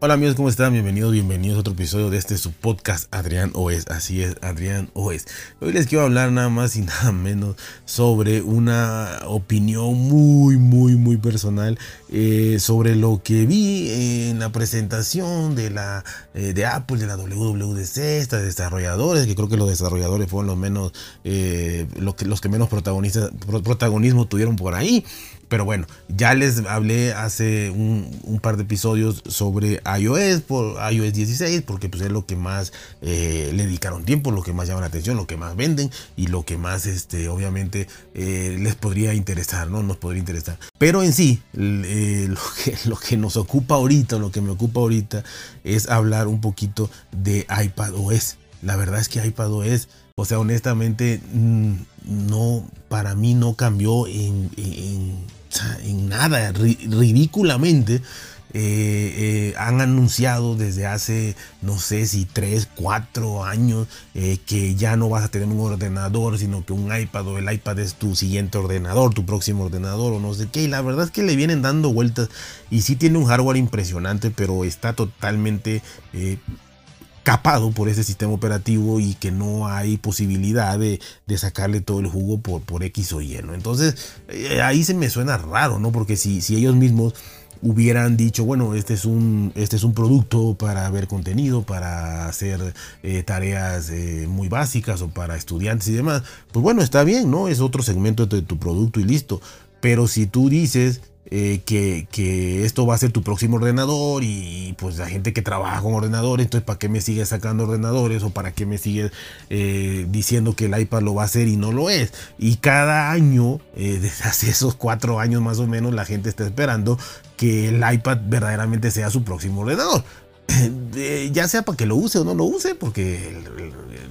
Hola amigos, ¿cómo están? Bienvenidos, bienvenidos a otro episodio de este su podcast Adrián Oes. Así es, Adrián Oes. Hoy les quiero hablar nada más y nada menos sobre una opinión muy, muy, muy personal eh, sobre lo que vi en la presentación de la eh, de Apple, de la WWDC, esta de desarrolladores, que creo que los desarrolladores fueron los menos, eh, los que menos protagonistas, protagonismo tuvieron por ahí. Pero bueno, ya les hablé hace un, par de episodios sobre iOS, por iOS 16, porque pues es lo que más eh, le dedicaron tiempo, lo que más llama la atención, lo que más venden y lo que más, este, obviamente, eh, les podría interesar, ¿no? Nos podría interesar. Pero en sí, eh, lo, que, lo que nos ocupa ahorita, lo que me ocupa ahorita, es hablar un poquito de iPadOS. La verdad es que iPadOS, o sea, honestamente, mm, no, para mí no cambió en en nada, ridículamente. Eh, eh, han anunciado desde hace, no sé si 3, 4 años, eh, que ya no vas a tener un ordenador, sino que un iPad o el iPad es tu siguiente ordenador, tu próximo ordenador o no sé qué. Y la verdad es que le vienen dando vueltas y sí tiene un hardware impresionante, pero está totalmente capado por ese sistema operativo y que no hay posibilidad de, sacarle todo el jugo por, por X o Y. Entonces, ahí se me suena raro, ¿no? Porque si, si ellos mismos hubieran dicho, bueno, este es un, este es un producto para ver contenido, para hacer eh, tareas eh, muy básicas o para estudiantes y demás, pues bueno, está bien, ¿no? Es otro segmento de tu producto y listo. Pero si tú dices eh, que, esto va a ser tu próximo ordenador y pues la gente que trabaja con ordenadores, entonces ¿para qué me sigues sacando ordenadores o para qué me sigues diciendo que el iPad lo va a hacer y no lo es? Y cada año, desde hace esos cuatro años más o menos, la gente está esperando que el iPad verdaderamente sea su próximo ordenador. ya sea para que lo use o no lo use, porque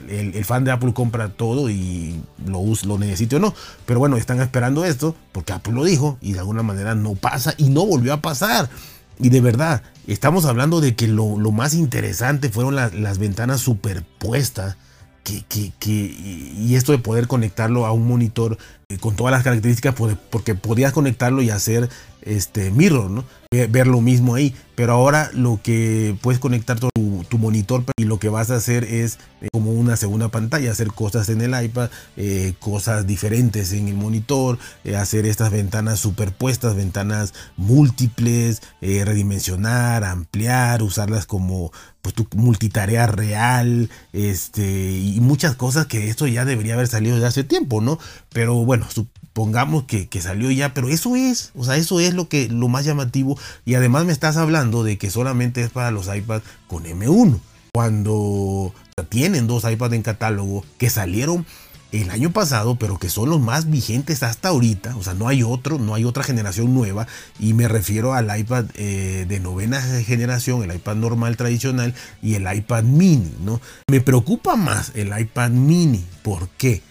el, fan de Apple compra todo y lo, use, lo necesite o no. Pero bueno, están esperando esto porque Apple lo dijo y de alguna manera no pasa y no volvió a pasar. Y de verdad, estamos hablando de que lo, más interesante fueron las ventanas superpuestas. Que, y esto de poder conectarlo a un monitor eh, con todas las características, porque podías conectarlo y hacer este mirror, ¿no? Ver lo mismo ahí. Pero ahora lo que puedes conectar tu, monitor y lo que vas a hacer es eh, como una segunda pantalla, hacer cosas en el iPad, eh, cosas diferentes en el monitor, eh, hacer estas ventanas superpuestas, ventanas múltiples, redimensionar, ampliar, usarlas como pues tu multitarea real, este, y muchas cosas que esto ya debería haber salido de hace tiempo, ¿no? Pero bueno, supongamos que, que, salió ya, pero eso es, o sea, eso es lo que lo más llamativo y además me estás hablando de que solamente es para los iPads con M1, cuando tienen dos iPads en catálogo que salieron el año pasado, pero que son los más vigentes hasta ahorita. O sea, no hay otro, no hay otra generación nueva. Y me refiero al iPad eh, de novena generación, el iPad normal tradicional y el iPad mini, ¿no? Me preocupa más el iPad mini. ¿Por qué?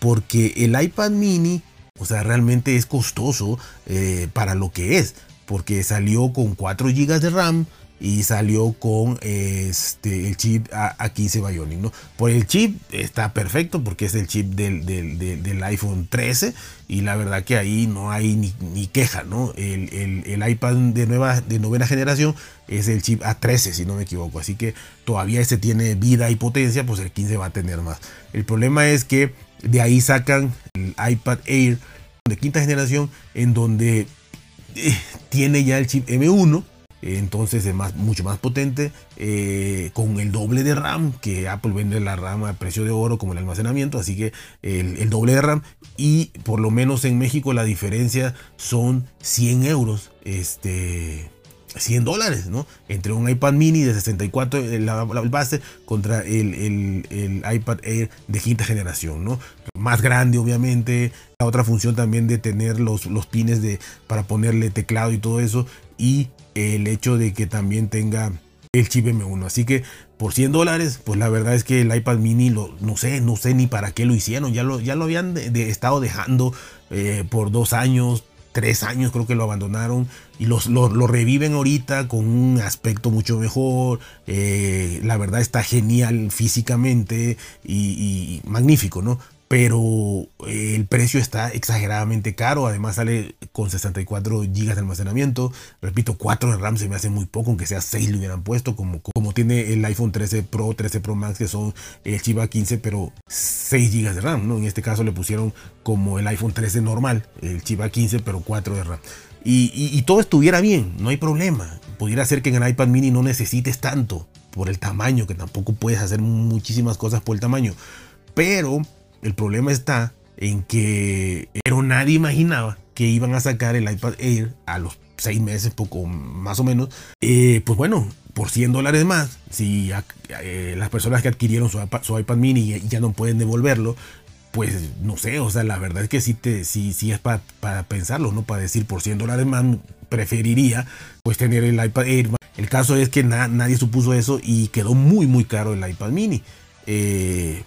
Porque el iPad mini, o sea, realmente es costoso eh, para lo que es. Porque salió con 4 GB de RAM, y salió con este, el chip A15 Bionic. ¿no? Por el chip está perfecto porque es el chip del, del, iPhone 13 y la verdad que ahí no hay ni, queja. ¿no? El, el, iPad de, nueva, de novena generación es el chip A13 si no me equivoco. Así que todavía ese tiene vida y potencia, pues el 15 va a tener más. El problema es que de ahí sacan el iPad Air de quinta generación en donde eh, tiene ya el chip M1 entonces es más, mucho más potente eh, con el doble de RAM que Apple vende la RAM a precio de oro como el almacenamiento así que el, doble de RAM y por lo menos en México la diferencia son 100 euros este 100 dólares, ¿no? Entre un iPad mini de 64, eh, la, base, contra el, el, iPad Air de quinta generación, ¿no? Más grande, obviamente. La otra función también de tener los, los pines de, para ponerle teclado y todo eso. Y el hecho de que también tenga el chip M1. Así que por 100 dólares, pues la verdad es que el iPad mini, lo, no sé, no sé ni para qué lo hicieron. Ya lo, ya lo habían estado dejando eh, por dos años, tres años creo que lo abandonaron y los, lo, reviven ahorita con un aspecto mucho mejor. Eh, la verdad está genial físicamente y magnífico, ¿no? Pero eh, el precio está exageradamente caro. Además sale con 64 GB de almacenamiento. Repito, 4 de RAM se me hace muy poco, aunque sea 6 le hubieran puesto, como, como tiene el iPhone 13 Pro, 13 Pro Max, que son el chip A15, pero 6 GB de RAM. ¿no? En este caso le pusieron como el iPhone 13 normal, el chip A15, pero 4 de RAM. Y, y todo estuviera bien, no hay problema. Pudiera ser que en el iPad mini no necesites tanto por el tamaño, que tampoco puedes hacer muchísimas cosas por el tamaño. Pero el problema está en que pero nadie imaginaba que iban a sacar el iPad Air a los seis meses, poco más o menos. Eh, pues bueno, por 100 dólares más, si eh, las personas que adquirieron su iPad, mini ya no pueden devolverlo, pues no sé, o sea, la verdad es que sí, te, sí, sí es para pensarlo, ¿no? Para decir por 100 dólares más preferiría pues tener el iPad Air. El caso es que nadie supuso eso y quedó muy muy caro el iPad mini. Eh,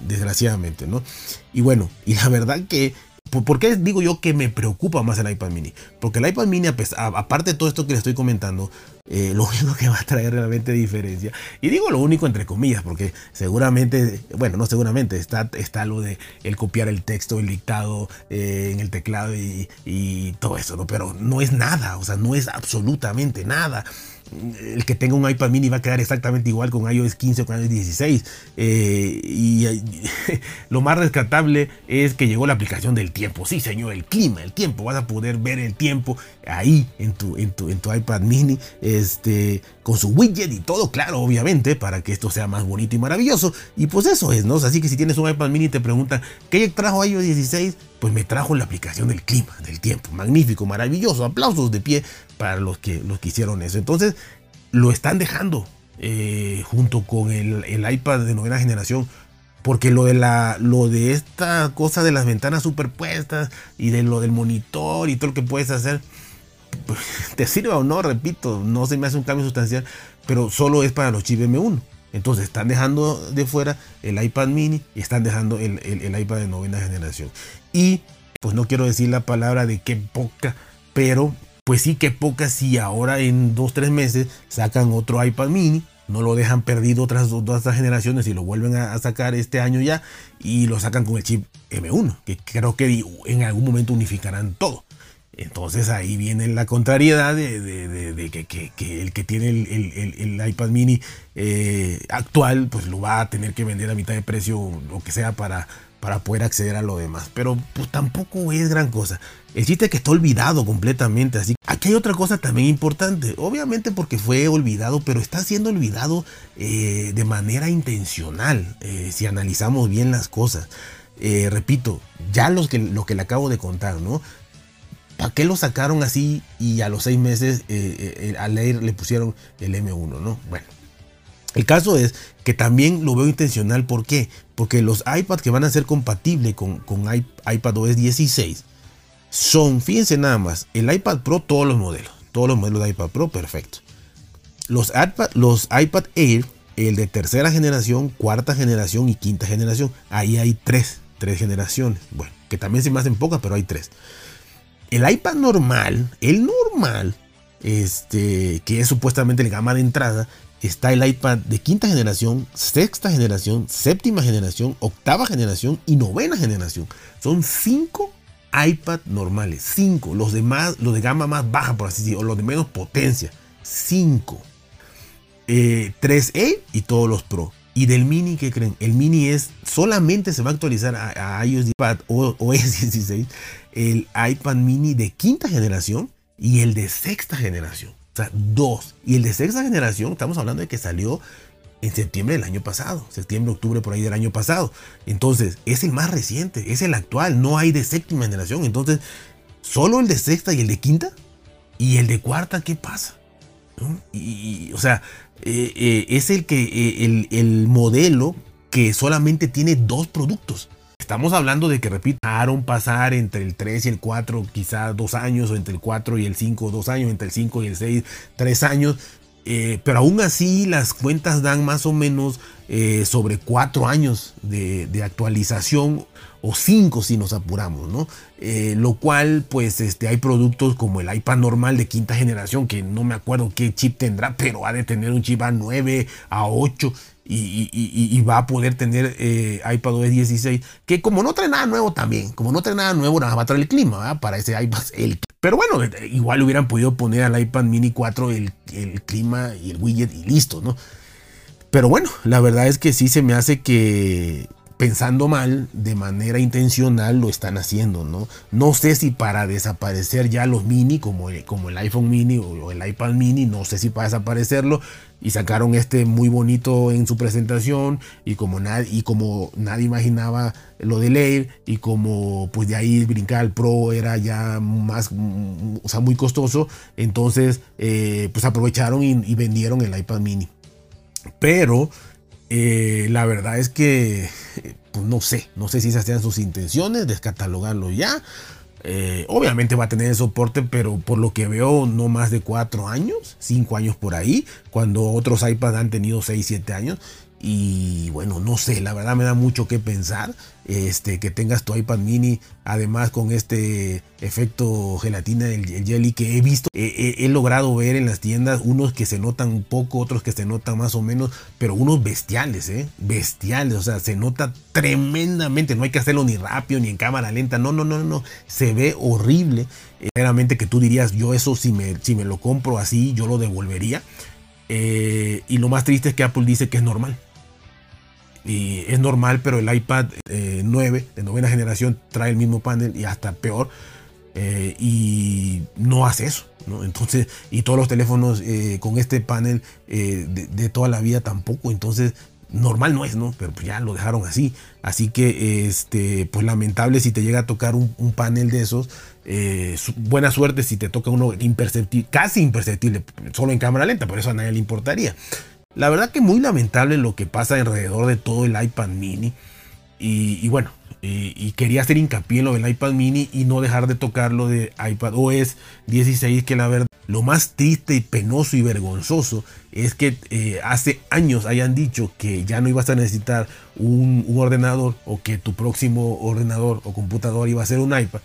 desgraciadamente, ¿no? Y bueno, y la verdad que, ¿por qué digo yo que me preocupa más el iPad mini? Porque el iPad mini, aparte de todo esto que le estoy comentando, eh, lo único que va a traer realmente diferencia, y digo lo único entre comillas, porque seguramente, bueno, no seguramente, está, está lo de el copiar el texto, el dictado eh, en el teclado y, y todo eso, ¿no? Pero no es nada, o sea, no es absolutamente nada el que tenga un iPad mini va a quedar exactamente igual con iOS 15 o con iOS 16. Eh, y lo más rescatable es que llegó la aplicación del tiempo. Sí, señor, el clima, el tiempo. Vas a poder ver el tiempo ahí en tu, en tu, en tu iPad mini. Este, con su widget y todo, claro, obviamente, para que esto sea más bonito y maravilloso. Y pues eso es, ¿no? Así que si tienes un iPad mini y te preguntan, ¿qué trajo iOS 16? Pues me trajo la aplicación del clima, del tiempo. Magnífico, maravilloso. Aplausos de pie para los que, los que hicieron eso. Entonces, lo están dejando eh, junto con el, iPad de novena generación. Porque lo de, la, lo de esta cosa de las ventanas superpuestas y de lo del monitor y todo lo que puedes hacer, te sirva o no, repito, no se me hace un cambio sustancial, pero solo es para los chips M1. Entonces están dejando de fuera el iPad mini y están dejando el, iPad de novena generación. Y pues no quiero decir la palabra de qué poca, pero pues sí que poca si ahora en dos, tres meses sacan otro iPad mini, no lo dejan perdido otras dos, generaciones y lo vuelven a, sacar este año ya y lo sacan con el chip M1, que creo que en algún momento unificarán todo. Entonces ahí viene la contrariedad de, que, el que tiene el, iPad mini eh, actual, pues lo va a tener que vender a mitad de precio, lo que sea, para, para poder acceder a lo demás. Pero pues tampoco es gran cosa. El chiste que está olvidado completamente. Así aquí hay otra cosa también importante. Obviamente porque fue olvidado, pero está siendo olvidado eh, de manera intencional. Eh, si analizamos bien las cosas. repito, ya los que, lo que le acabo de contar, ¿no? ¿Para qué lo sacaron así y a los seis meses eh, eh, a leer le pusieron el M1, no? Bueno, el caso es que también lo veo intencional. ¿Por qué? Porque los iPads que van a ser compatibles con, con iPad OS 16 son, fíjense nada más, el iPad Pro, todos los modelos. Todos los modelos de iPad Pro, perfecto. Los iPad, los iPad Air, el de tercera generación, cuarta generación y quinta generación. Ahí hay tres, tres generaciones. Bueno, que también se me hacen pocas, pero hay tres. El iPad normal, el normal, este, que es supuestamente el gama de entrada, está el iPad de quinta generación, sexta generación, séptima generación, octava generación y novena generación. Son cinco iPad normales, cinco. Los demás, los de gama más baja, por así decirlo, o los de menos potencia, cinco. 3E eh, y todos los Pro. Y del mini, ¿qué creen? El mini es solamente se va a actualizar a, iOS iPad OS 16 el iPad mini de quinta generación y el de sexta generación. O sea, dos. Y el de sexta generación, estamos hablando de que salió en septiembre del año pasado, septiembre, octubre por ahí del año pasado. Entonces, es el más reciente, es el actual, no hay de séptima generación. Entonces, solo el de sexta y el de quinta. Y el de cuarta, ¿qué pasa? Y, o sea, eh, eh, es el que eh, el, el modelo que solamente tiene dos productos. Estamos hablando de que, repitaron pasar entre el 3 y el 4, quizás dos años, o entre el 4 y el 5, dos años, entre el 5 y el 6, tres años. Eh, pero aún así las cuentas dan más o menos eh, sobre cuatro años de, actualización o 5 si nos apuramos, ¿no? Eh, lo cual, pues, este, hay productos como el iPad normal de quinta generación, que no me acuerdo qué chip tendrá, pero ha de tener un chip A9, A8 y, va a poder tener eh, iPadOS 16, que como no trae nada nuevo también, como no trae nada nuevo, nada va a traer el clima, para ese iPad. El, pero bueno, igual hubieran podido poner al iPad mini 4 el, el clima y el widget y listo, ¿no? Pero bueno, la verdad es que sí se me hace que pensando mal, de manera intencional lo están haciendo, ¿no? No sé si para desaparecer ya los mini, como el, iPhone mini o el iPad mini, no sé si para desaparecerlo. Y sacaron este muy bonito en su presentación y como, nadie, y como nadie imaginaba lo de Air y como pues de ahí brincar al Pro era ya más, o sea, muy costoso, entonces eh, pues aprovecharon y, y vendieron el iPad mini. Pero eh, la verdad es que, pues no sé, no sé si esas sean sus intenciones, descatalogarlo ya. Eh, obviamente va a tener el soporte, pero por lo que veo, no más de 4 años, 5 años por ahí, cuando otros iPads han tenido 6, 7 años. Y bueno, no sé, la verdad me da mucho que pensar. Este, que tengas tu iPad mini, además con este efecto gelatina del jelly que he visto, he, logrado ver en las tiendas, unos que se notan un poco, otros que se notan más o menos, pero unos bestiales, ¿eh? Bestiales, o sea, se nota tremendamente, no hay que hacerlo ni rápido ni en cámara lenta, no, no, no, no, se ve horrible. Realmente que tú dirías, yo eso si me, si me lo compro así, yo lo devolvería. Eh, y lo más triste es que Apple dice que es normal y es normal, pero el iPad 9 eh, de novena generación trae el mismo panel y hasta peor. Eh, y no hace eso, ¿no? Entonces, y todos los teléfonos eh, con este panel de, toda la vida tampoco. Entonces, normal no es, ¿no? Pero ya lo dejaron así. Así que, este, pues lamentable si te llega a tocar un, panel de esos. buena suerte si te toca uno imperceptible, casi imperceptible, solo en cámara lenta, por eso a nadie le importaría. La verdad que muy lamentable lo que pasa alrededor de todo el iPad mini. Y, bueno, y, quería hacer hincapié en lo del iPad mini y no dejar de tocar lo de iPad OS 16, que la verdad, lo más triste y penoso y vergonzoso es que eh, hace años hayan dicho que ya no ibas a necesitar un, ordenador o que tu próximo ordenador o computador iba a ser un iPad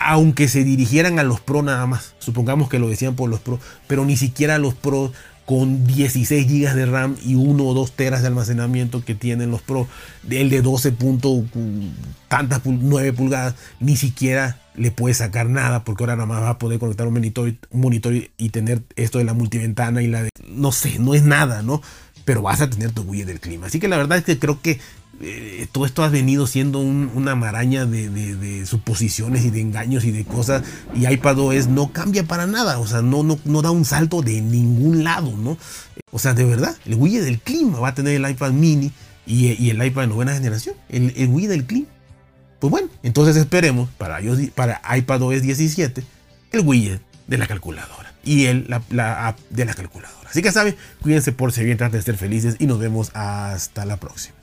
aunque se dirigieran a los Pro nada más. Supongamos que lo decían por los Pro, pero ni siquiera los Pro con 16 GB de RAM y 1 o 2 teras de almacenamiento que tienen los Pro, el de 12 puntos, tantas 9 pulgadas, ni siquiera le puede sacar nada porque ahora nada más va a poder conectar un monitor, un monitor y tener esto de la multiventana y la de, no sé, no es nada, ¿no? Pero vas a tener tu widget del clima. Así que la verdad es que creo que eh, todo esto ha venido siendo una maraña de, suposiciones y de engaños y de cosas. Y iPadOS no cambia para nada. O sea, no, da un salto de ningún lado, ¿no? O sea, de verdad, el widget del clima va a tener el iPad mini y, el iPad de novena generación. El, el widget del clima. Pues bueno, entonces esperemos para, para iPadOS 17 el widget de la calculadora y el, la app de la calculadora. Así que saben, cuídense por si bien, traten de ser felices y nos vemos hasta la próxima.